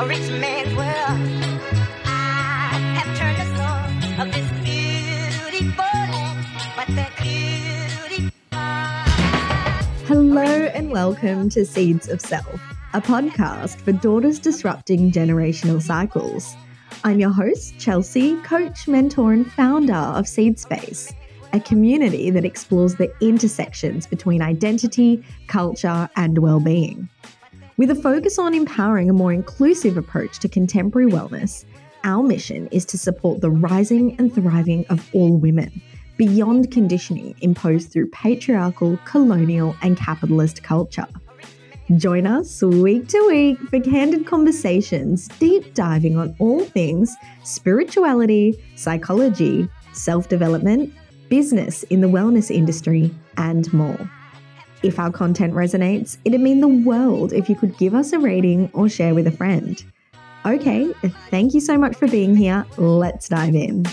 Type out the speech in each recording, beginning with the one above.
a rich man's world. I have turned the soul of this beautiful land, but that beauty. Hello and welcome to Seeds of Self, a podcast for daughters disrupting generational cycles. I'm your host, Chelsea, coach, mentor, and founder of Seed Space, a community that explores the intersections between identity, culture, and well-being. With a focus on empowering a more inclusive approach to contemporary wellness, our mission is to support the rising and thriving of all women beyond conditioning imposed through patriarchal, colonial, and capitalist culture. Join us week to week for candid conversations, deep diving on all things spirituality, psychology, self development, business in the wellness industry, and more. If our content resonates, it'd mean the world if you could give us a rating or share with a friend. Okay, thank you so much for being here. Let's dive in.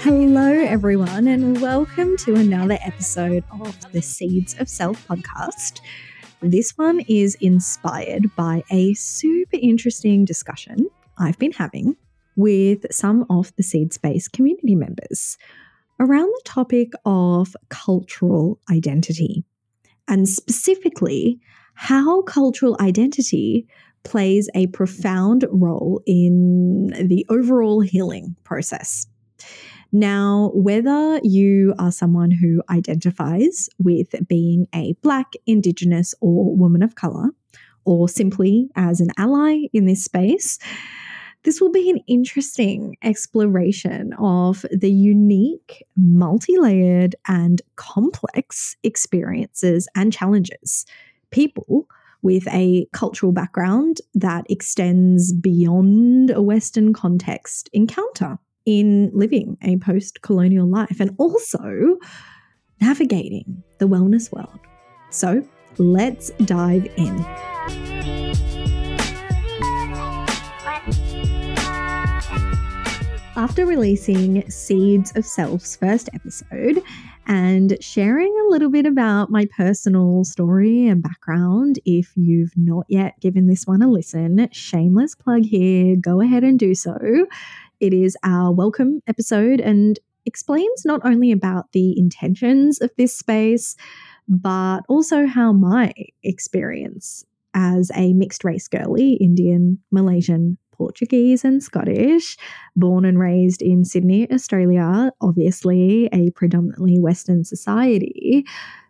Hello, everyone, and welcome to another episode of the Seeds of Self podcast. This one is inspired by a super interesting discussion I've been having with some of the Seed Space community members around the topic of cultural identity, and specifically how cultural identity plays a profound role in the overall healing process. Now, whether you are someone who identifies with being a Black, Indigenous, or woman of colour, or simply as an ally in this space, this will be an interesting exploration of the unique, multi layered, and complex experiences and challenges people with a cultural background that extends beyond a Western context encounter in living a post colonial life and also navigating the wellness world. So let's dive in. After releasing Seeds of Self's first episode and sharing a little bit about my personal story and background, if you've not yet given this one a listen, shameless plug here, go ahead and do so. It is our welcome episode and explains not only about the intentions of this space, but also how my experience as a mixed race girly, Indian, Malaysian, Portuguese, and Scottish, born and raised in Sydney, Australia, obviously a predominantly Western society,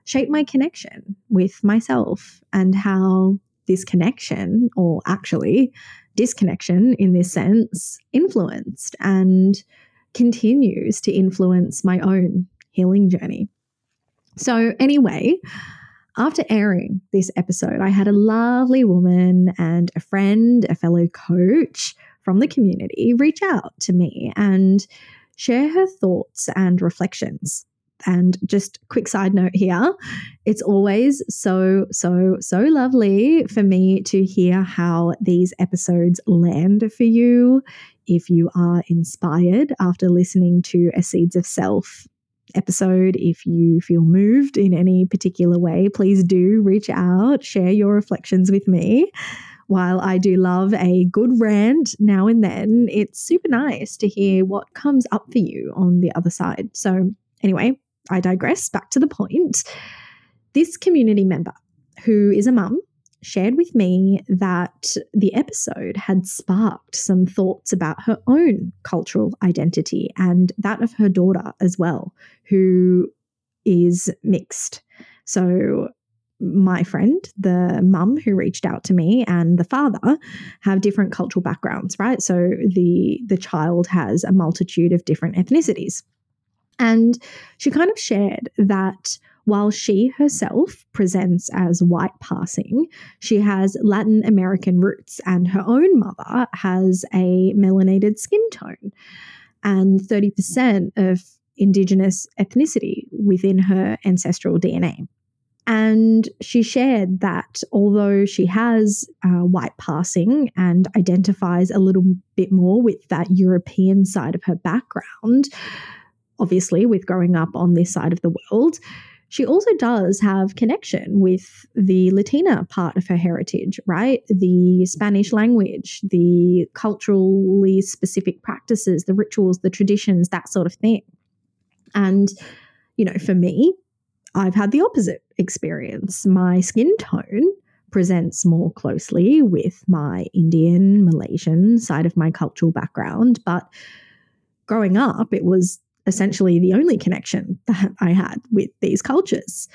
shaped my connection with myself and how this connection, or actually disconnection in this sense, influenced and continues to influence my own healing journey. So, anyway, after airing this episode, I had a lovely woman and a friend, a fellow coach from the community reach out to me and share her thoughts and reflections. And just quick side note here, it's always so, so, so lovely for me to hear how these episodes land for you. If you are inspired after listening to a Seeds of Self episode. If you feel moved in any particular way, please do reach out, share your reflections with me. While I do love a good rant now and then, it's super nice to hear what comes up for you on the other side. So, anyway, I digress. Back to the point. This community member, who is a mum, shared with me that the episode had sparked some thoughts about her own cultural identity and that of her daughter as well, who is mixed. So, my friend, the mum who reached out to me, and the father have different cultural backgrounds, right? So the the child has a multitude of different ethnicities. And she kind of shared that while she herself presents as white passing, she has Latin American roots, and her own mother has a melanated skin tone and 30% of Indigenous ethnicity within her ancestral DNA. And she shared that although she has uh, white passing and identifies a little bit more with that European side of her background, obviously, with growing up on this side of the world, she also does have connection with the Latina part of her heritage, right? The Spanish mm-hmm. language, the culturally specific practices, the rituals, the traditions, that sort of thing. And, you know, for me, I've had the opposite experience. My skin tone presents more closely with my Indian, Malaysian side of my cultural background, but growing up, it was essentially the only connection that I had with these cultures.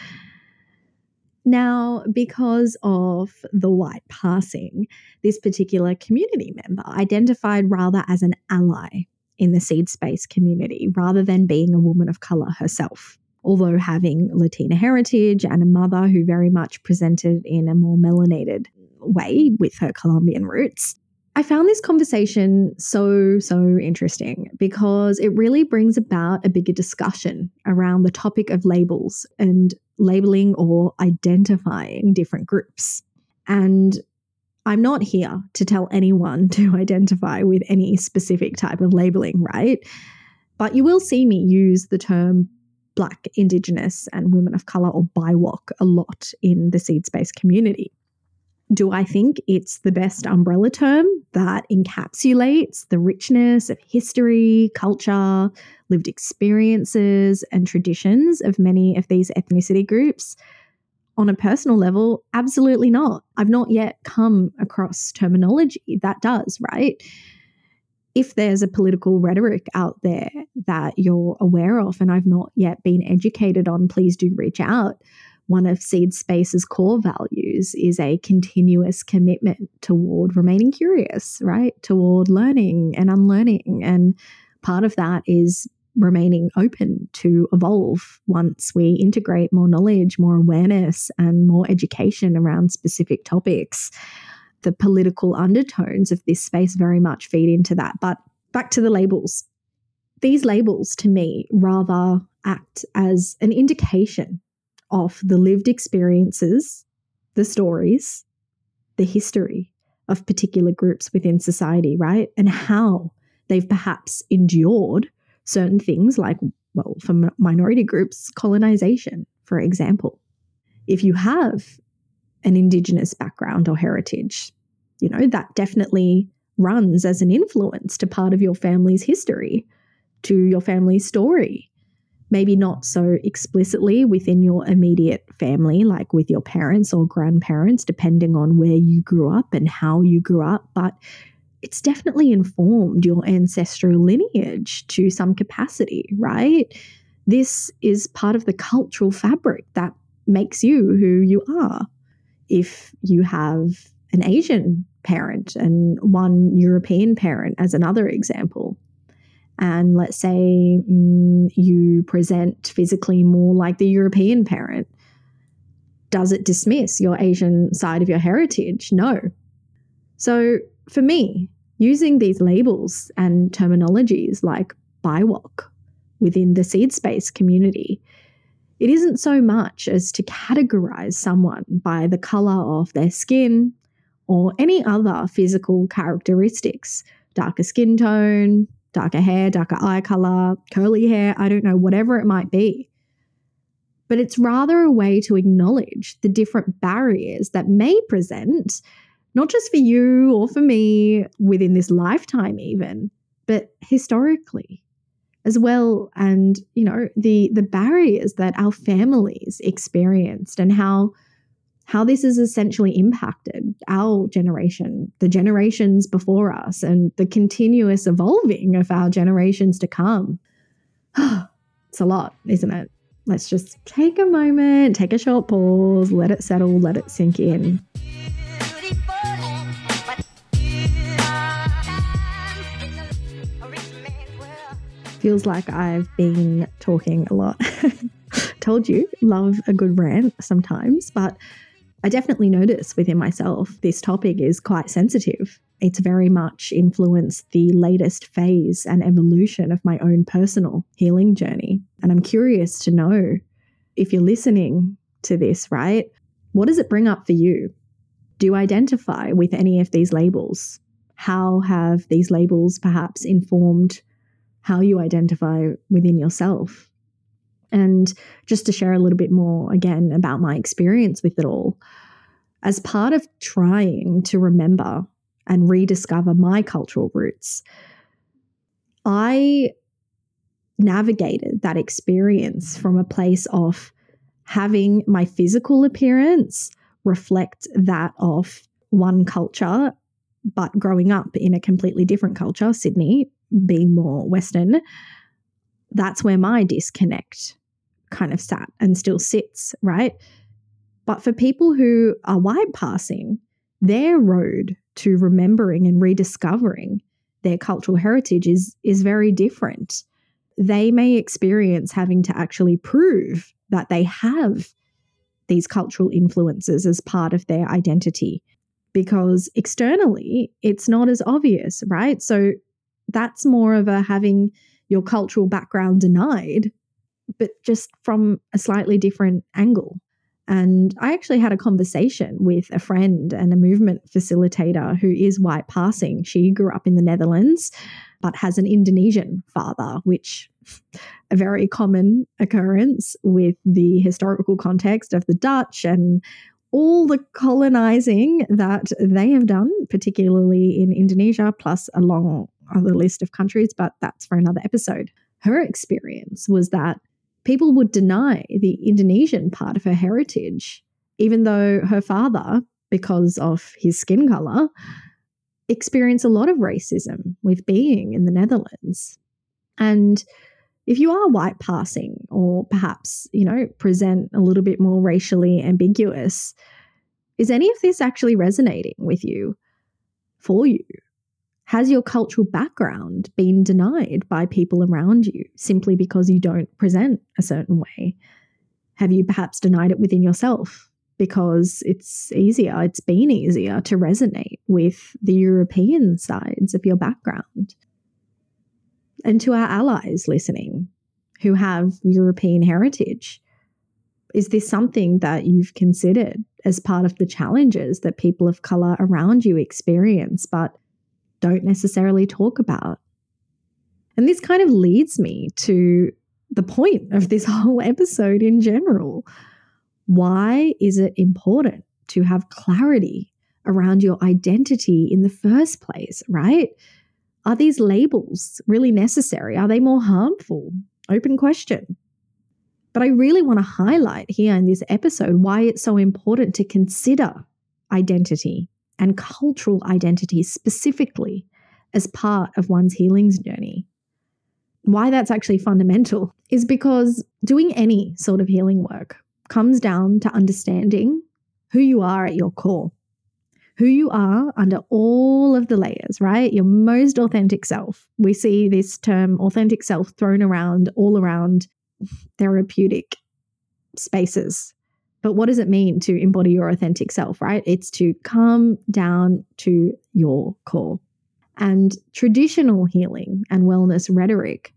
Now, because of the white passing, this particular community member identified rather as an ally in the seed space community rather than being a woman of color herself. Although having Latina heritage and a mother who very much presented in a more melanated way with her Colombian roots, I found this conversation so, so interesting because it really brings about a bigger discussion around the topic of labels and labeling or identifying different groups. And I'm not here to tell anyone to identify with any specific type of labeling, right? But you will see me use the term Black, Indigenous, and women of color or BIWOC a lot in the seed space community. Do I think it's the best umbrella term that encapsulates the richness of history, culture, lived experiences, and traditions of many of these ethnicity groups? On a personal level, absolutely not. I've not yet come across terminology that does, right? If there's a political rhetoric out there that you're aware of and I've not yet been educated on, please do reach out one of Seed Space's core values is a continuous commitment toward remaining curious, right? Toward learning and unlearning. And part of that is remaining open to evolve once we integrate more knowledge, more awareness, and more education around specific topics. The political undertones of this space very much feed into that. But back to the labels. These labels, to me, rather act as an indication of the lived experiences, the stories, the history of particular groups within society, right? And how they've perhaps endured certain things like, well, for minority groups, colonization, for example. If you have an Indigenous background or heritage, you know, that definitely runs as an influence to part of your family's history, to your family's story, maybe not so explicitly within your immediate family, like with your parents or grandparents, depending on where you grew up and how you grew up, but it's definitely informed your ancestral lineage to some capacity, right? This is part of the cultural fabric that makes you who you are. If you have an Asian parent and one European parent, as another example, and let's say mm, you present physically more like the European parent, does it dismiss your Asian side of your heritage? No. So for me, using these labels and terminologies like BIWOC within the seed space community, it isn't so much as to categorize someone by the color of their skin or any other physical characteristics, darker skin tone, darker hair, darker eye color, curly hair, I don't know, whatever it might be. But it's rather a way to acknowledge the different barriers that may present, not just for you or for me within this lifetime, even, but historically as well and you know the the barriers that our families experienced and how how this has essentially impacted our generation, the generations before us, and the continuous evolving of our generations to come. it's a lot, isn't it? Let's just take a moment, take a short pause, let it settle, let it sink in. Feels like I've been talking a lot. Told you, love a good rant sometimes, but I definitely notice within myself this topic is quite sensitive. It's very much influenced the latest phase and evolution of my own personal healing journey. And I'm curious to know if you're listening to this, right? What does it bring up for you? Do you identify with any of these labels? How have these labels perhaps informed how you identify within yourself. And just to share a little bit more again about my experience with it all, as part of trying to remember and rediscover my cultural roots, I navigated that experience from a place of having my physical appearance reflect that of one culture, but growing up in a completely different culture, Sydney being more Western, that's where my disconnect kind of sat and still sits, right? But for people who are white passing, their road to remembering and rediscovering their cultural heritage is, is very different. They may experience having to actually prove that they have these cultural influences as part of their identity because externally it's not as obvious, right? So that's more of a having your cultural background denied, but just from a slightly different angle. And I actually had a conversation with a friend and a movement facilitator who is white passing. She grew up in the Netherlands, but has an Indonesian father, which a very common occurrence with the historical context of the Dutch and all the colonizing that they have done, particularly in Indonesia, plus a long other list of countries, but that's for another episode. Her experience was that people would deny the Indonesian part of her heritage, even though her father, because of his skin color, experienced a lot of racism with being in the Netherlands. And if you are white passing or perhaps, you know, present a little bit more racially ambiguous, is any of this actually resonating with you for you? Has your cultural background been denied by people around you simply because you don't present a certain way? Have you perhaps denied it within yourself because it's easier, it's been easier to resonate with the European sides of your background? And to our allies listening who have European heritage, is this something that you've considered as part of the challenges that people of colour around you experience, but don't necessarily talk about. And this kind of leads me to the point of this whole episode in general. Why is it important to have clarity around your identity in the first place, right? Are these labels really necessary? Are they more harmful? Open question. But I really want to highlight here in this episode why it's so important to consider identity and cultural identity specifically as part of one's healings journey. Why that's actually fundamental is because doing any sort of healing work comes down to understanding who you are at your core, who you are under all of the layers, right? Your most authentic self. We see this term authentic self thrown around all around therapeutic spaces but what does it mean to embody your authentic self, right? It's to come down to your core. And traditional healing and wellness rhetoric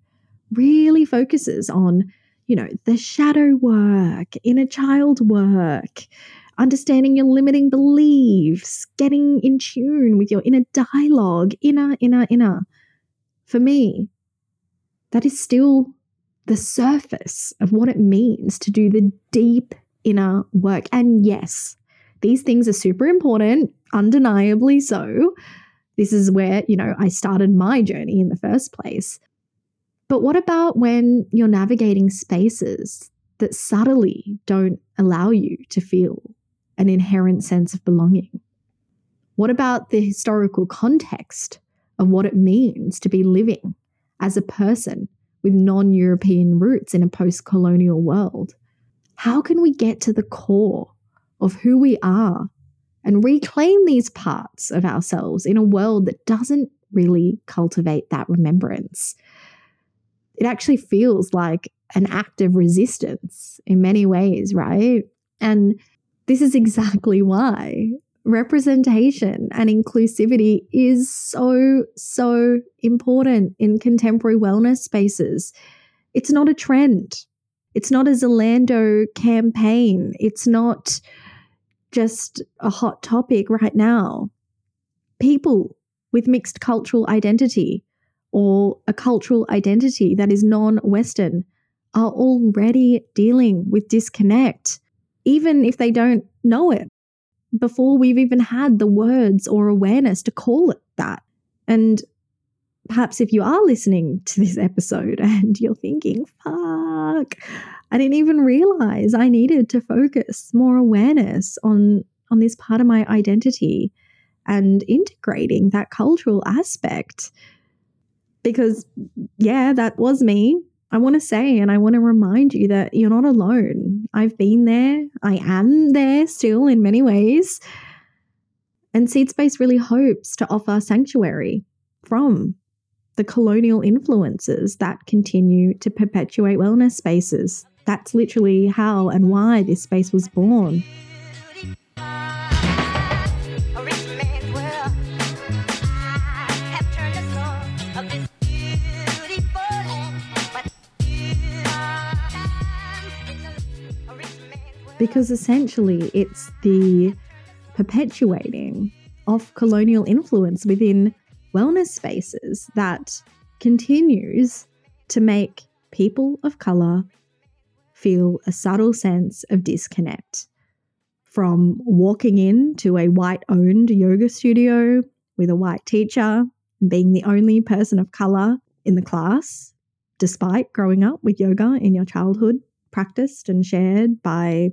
really focuses on, you know, the shadow work, inner child work, understanding your limiting beliefs, getting in tune with your inner dialogue, inner, inner, inner. For me, that is still the surface of what it means to do the deep inner work. And yes, these things are super important, undeniably so. This is where, you know, I started my journey in the first place. But what about when you're navigating spaces that subtly don't allow you to feel an inherent sense of belonging? What about the historical context of what it means to be living as a person with non European roots in a post colonial world? How can we get to the core of who we are and reclaim these parts of ourselves in a world that doesn't really cultivate that remembrance? It actually feels like an act of resistance in many ways, right? And this is exactly why representation and inclusivity is so, so important in contemporary wellness spaces. It's not a trend. It's not a Zalando campaign. It's not just a hot topic right now. People with mixed cultural identity or a cultural identity that is non Western are already dealing with disconnect, even if they don't know it before we've even had the words or awareness to call it that. And perhaps if you are listening to this episode and you're thinking, fuck, I didn't even realize I needed to focus more awareness on, on this part of my identity and integrating that cultural aspect. Because, yeah, that was me. I want to say and I want to remind you that you're not alone. I've been there. I am there still in many ways. And Seed Space really hopes to offer sanctuary from the colonial influences that continue to perpetuate wellness spaces. That's literally how and why this space was born. Because essentially, it's the perpetuating of colonial influence within wellness spaces that continues to make people of colour feel a subtle sense of disconnect. From walking into a white owned yoga studio with a white teacher, being the only person of colour in the class, despite growing up with yoga in your childhood, practiced and shared by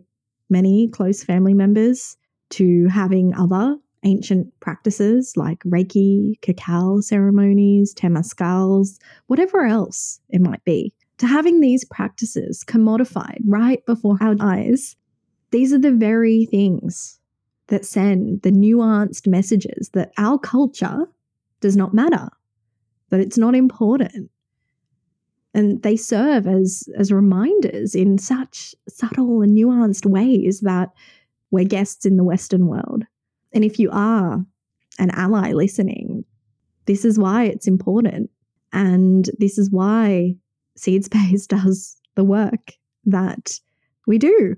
many close family members, to having other ancient practices like Reiki, cacao ceremonies, temazcals, whatever else it might be, to having these practices commodified right before our eyes, these are the very things that send the nuanced messages that our culture does not matter, that it's not important. And they serve as, as reminders in such subtle and nuanced ways that we're guests in the Western world. And if you are an ally listening, this is why it's important. And this is why Seed Space does the work that we do.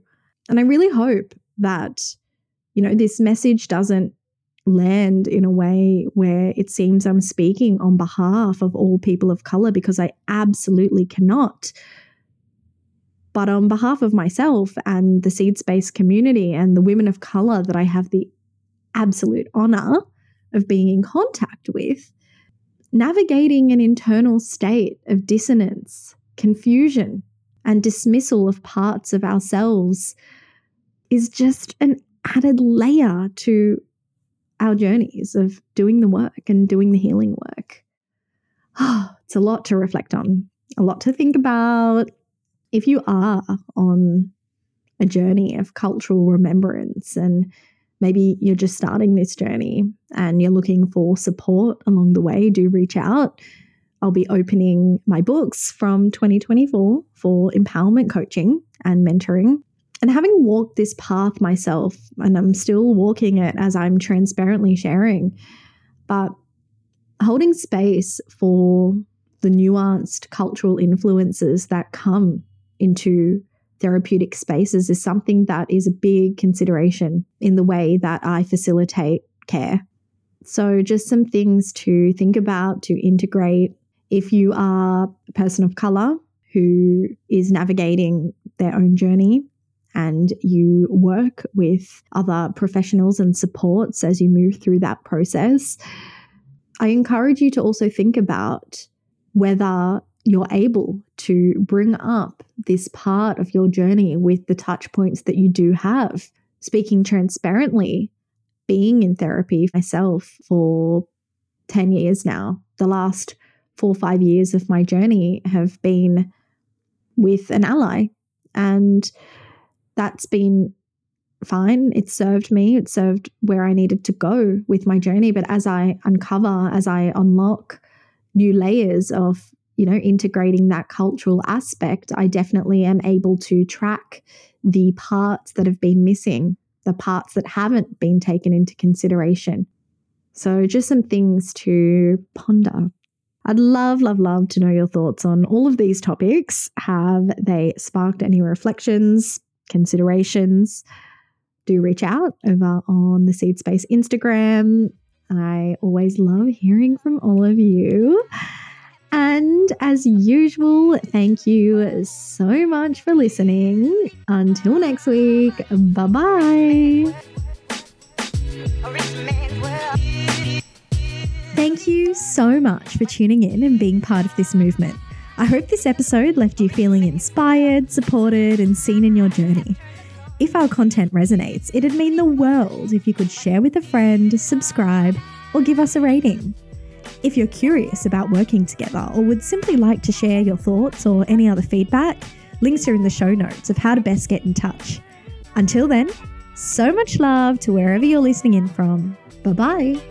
And I really hope that, you know, this message doesn't land in a way where it seems I'm speaking on behalf of all people of color because I absolutely cannot. But on behalf of myself and the seed space community and the women of color that I have the absolute honor of being in contact with, navigating an internal state of dissonance, confusion, and dismissal of parts of ourselves is just an added layer to our journeys of doing the work and doing the healing work. Oh, it's a lot to reflect on, a lot to think about. If you are on a journey of cultural remembrance and maybe you're just starting this journey and you're looking for support along the way, do reach out. I'll be opening my books from 2024 for empowerment coaching and mentoring. And having walked this path myself, and I'm still walking it as I'm transparently sharing, but holding space for the nuanced cultural influences that come into therapeutic spaces is something that is a big consideration in the way that I facilitate care. So, just some things to think about to integrate if you are a person of color who is navigating their own journey and you work with other professionals and supports as you move through that process. I encourage you to also think about whether you're able to bring up this part of your journey with the touch points that you do have. Speaking transparently, being in therapy myself for 10 years now, the last four or five years of my journey have been with an ally. And that's been fine. It served me, it served where I needed to go with my journey. But as I uncover, as I unlock new layers of you know, integrating that cultural aspect, I definitely am able to track the parts that have been missing, the parts that haven't been taken into consideration. So, just some things to ponder. I'd love, love, love to know your thoughts on all of these topics. Have they sparked any reflections, considerations? Do reach out over on the Seed Space Instagram. I always love hearing from all of you. And as usual, thank you so much for listening. Until next week, bye bye. Thank you so much for tuning in and being part of this movement. I hope this episode left you feeling inspired, supported, and seen in your journey. If our content resonates, it'd mean the world if you could share with a friend, subscribe, or give us a rating. If you're curious about working together or would simply like to share your thoughts or any other feedback, links are in the show notes of how to best get in touch. Until then, so much love to wherever you're listening in from. Bye bye.